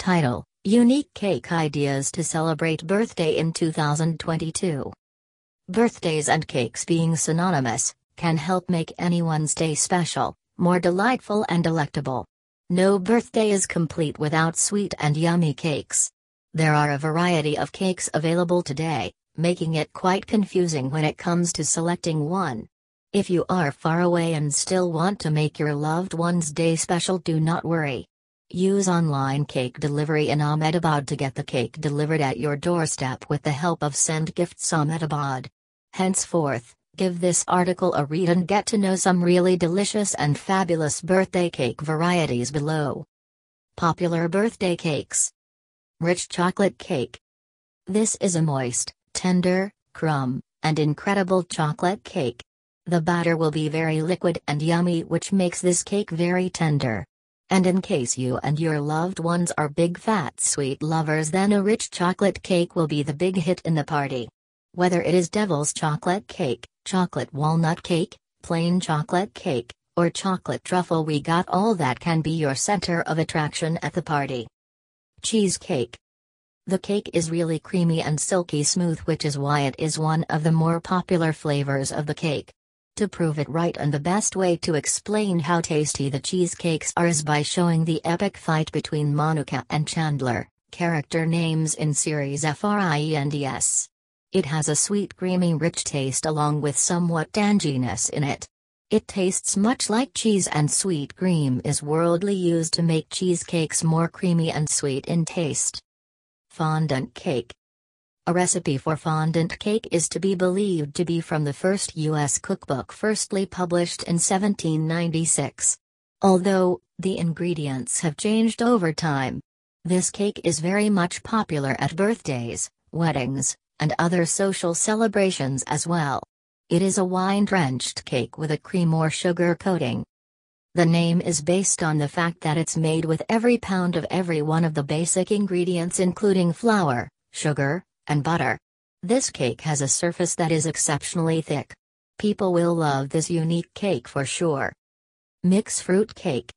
Title Unique Cake Ideas to Celebrate Birthday in 2022. Birthdays and cakes being synonymous can help make anyone's day special, more delightful, and delectable. No birthday is complete without sweet and yummy cakes. There are a variety of cakes available today, making it quite confusing when it comes to selecting one. If you are far away and still want to make your loved one's day special, do not worry. Use online cake delivery in Ahmedabad to get the cake delivered at your doorstep with the help of Sendgifts Ahmedabad. Henceforth, give this article a read and get to know some really delicious and fabulous birthday cake varieties below. Popular birthday cakes. Rich chocolate cake. This is a moist, tender, crumb, and incredible chocolate cake. The batter will be very liquid and yummy, which makes this cake very tender. And in case you and your loved ones are big fat sweet lovers, then a rich chocolate cake will be the big hit in the party. Whether it is devil's chocolate cake, chocolate walnut cake, plain chocolate cake, or chocolate truffle, we got all that can be your center of attraction at the party. Cheesecake. The cake is really creamy and silky smooth, which is why it is one of the more popular flavors of the cake. To prove it right and the best way to explain how tasty the cheesecakes are is by showing the epic fight between Monica and Chandler, character names in series Friends. It has a sweet creamy rich taste along with somewhat tanginess in it. It tastes much like cheese and sweet cream is worldly used to make cheesecakes more creamy and sweet in taste. Fondant cake a recipe for fondant cake is to be believed to be from the first U.S. cookbook firstly published in 1796. Although, the ingredients have changed over time. This cake is very much popular at birthdays, weddings, and other social celebrations as well. It is a wine drenched cake with a cream or sugar coating. The name is based on the fact that it's made with every pound of every one of the basic ingredients, including flour, sugar, and butter. This cake has a surface that is exceptionally thick. People will love this unique cake for sure. Mix fruit cake.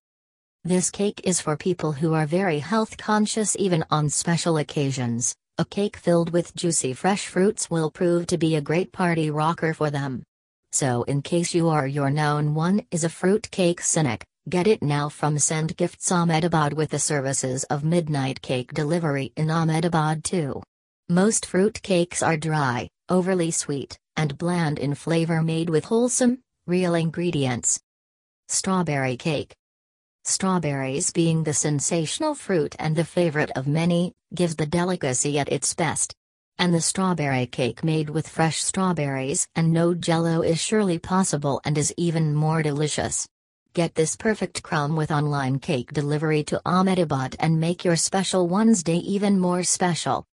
This cake is for people who are very health conscious even on special occasions. A cake filled with juicy fresh fruits will prove to be a great party rocker for them. So, in case you or your known one is a fruit cake cynic, get it now from Sendgifts Ahmedabad with the services of Midnight Cake Delivery in Ahmedabad too. Most fruit cakes are dry, overly sweet, and bland in flavor made with wholesome, real ingredients. Strawberry cake. Strawberries being the sensational fruit and the favorite of many, gives the delicacy at its best. And the strawberry cake made with fresh strawberries and no jello is surely possible and is even more delicious. Get this perfect crumb with online cake delivery to Ahmedabad and make your special one's day even more special.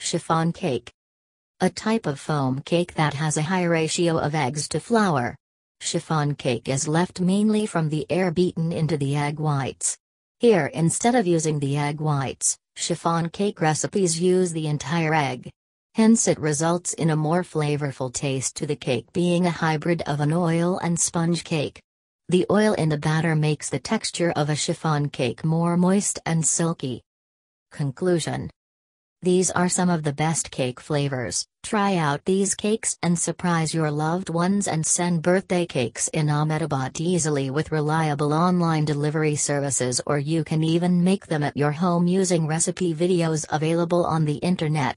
Chiffon cake. A type of foam cake that has a high ratio of eggs to flour. Chiffon cake is left mainly from the air beaten into the egg whites. Here instead of using the egg whites, chiffon cake recipes use the entire egg. Hence it results in a more flavorful taste to the cake being a hybrid of an oil and sponge cake. The oil in the batter makes the texture of a chiffon cake more moist and silky. Conclusion these are some of the best cake flavors. Try out these cakes and surprise your loved ones and send birthday cakes in Ahmedabad easily with reliable online delivery services or you can even make them at your home using recipe videos available on the internet.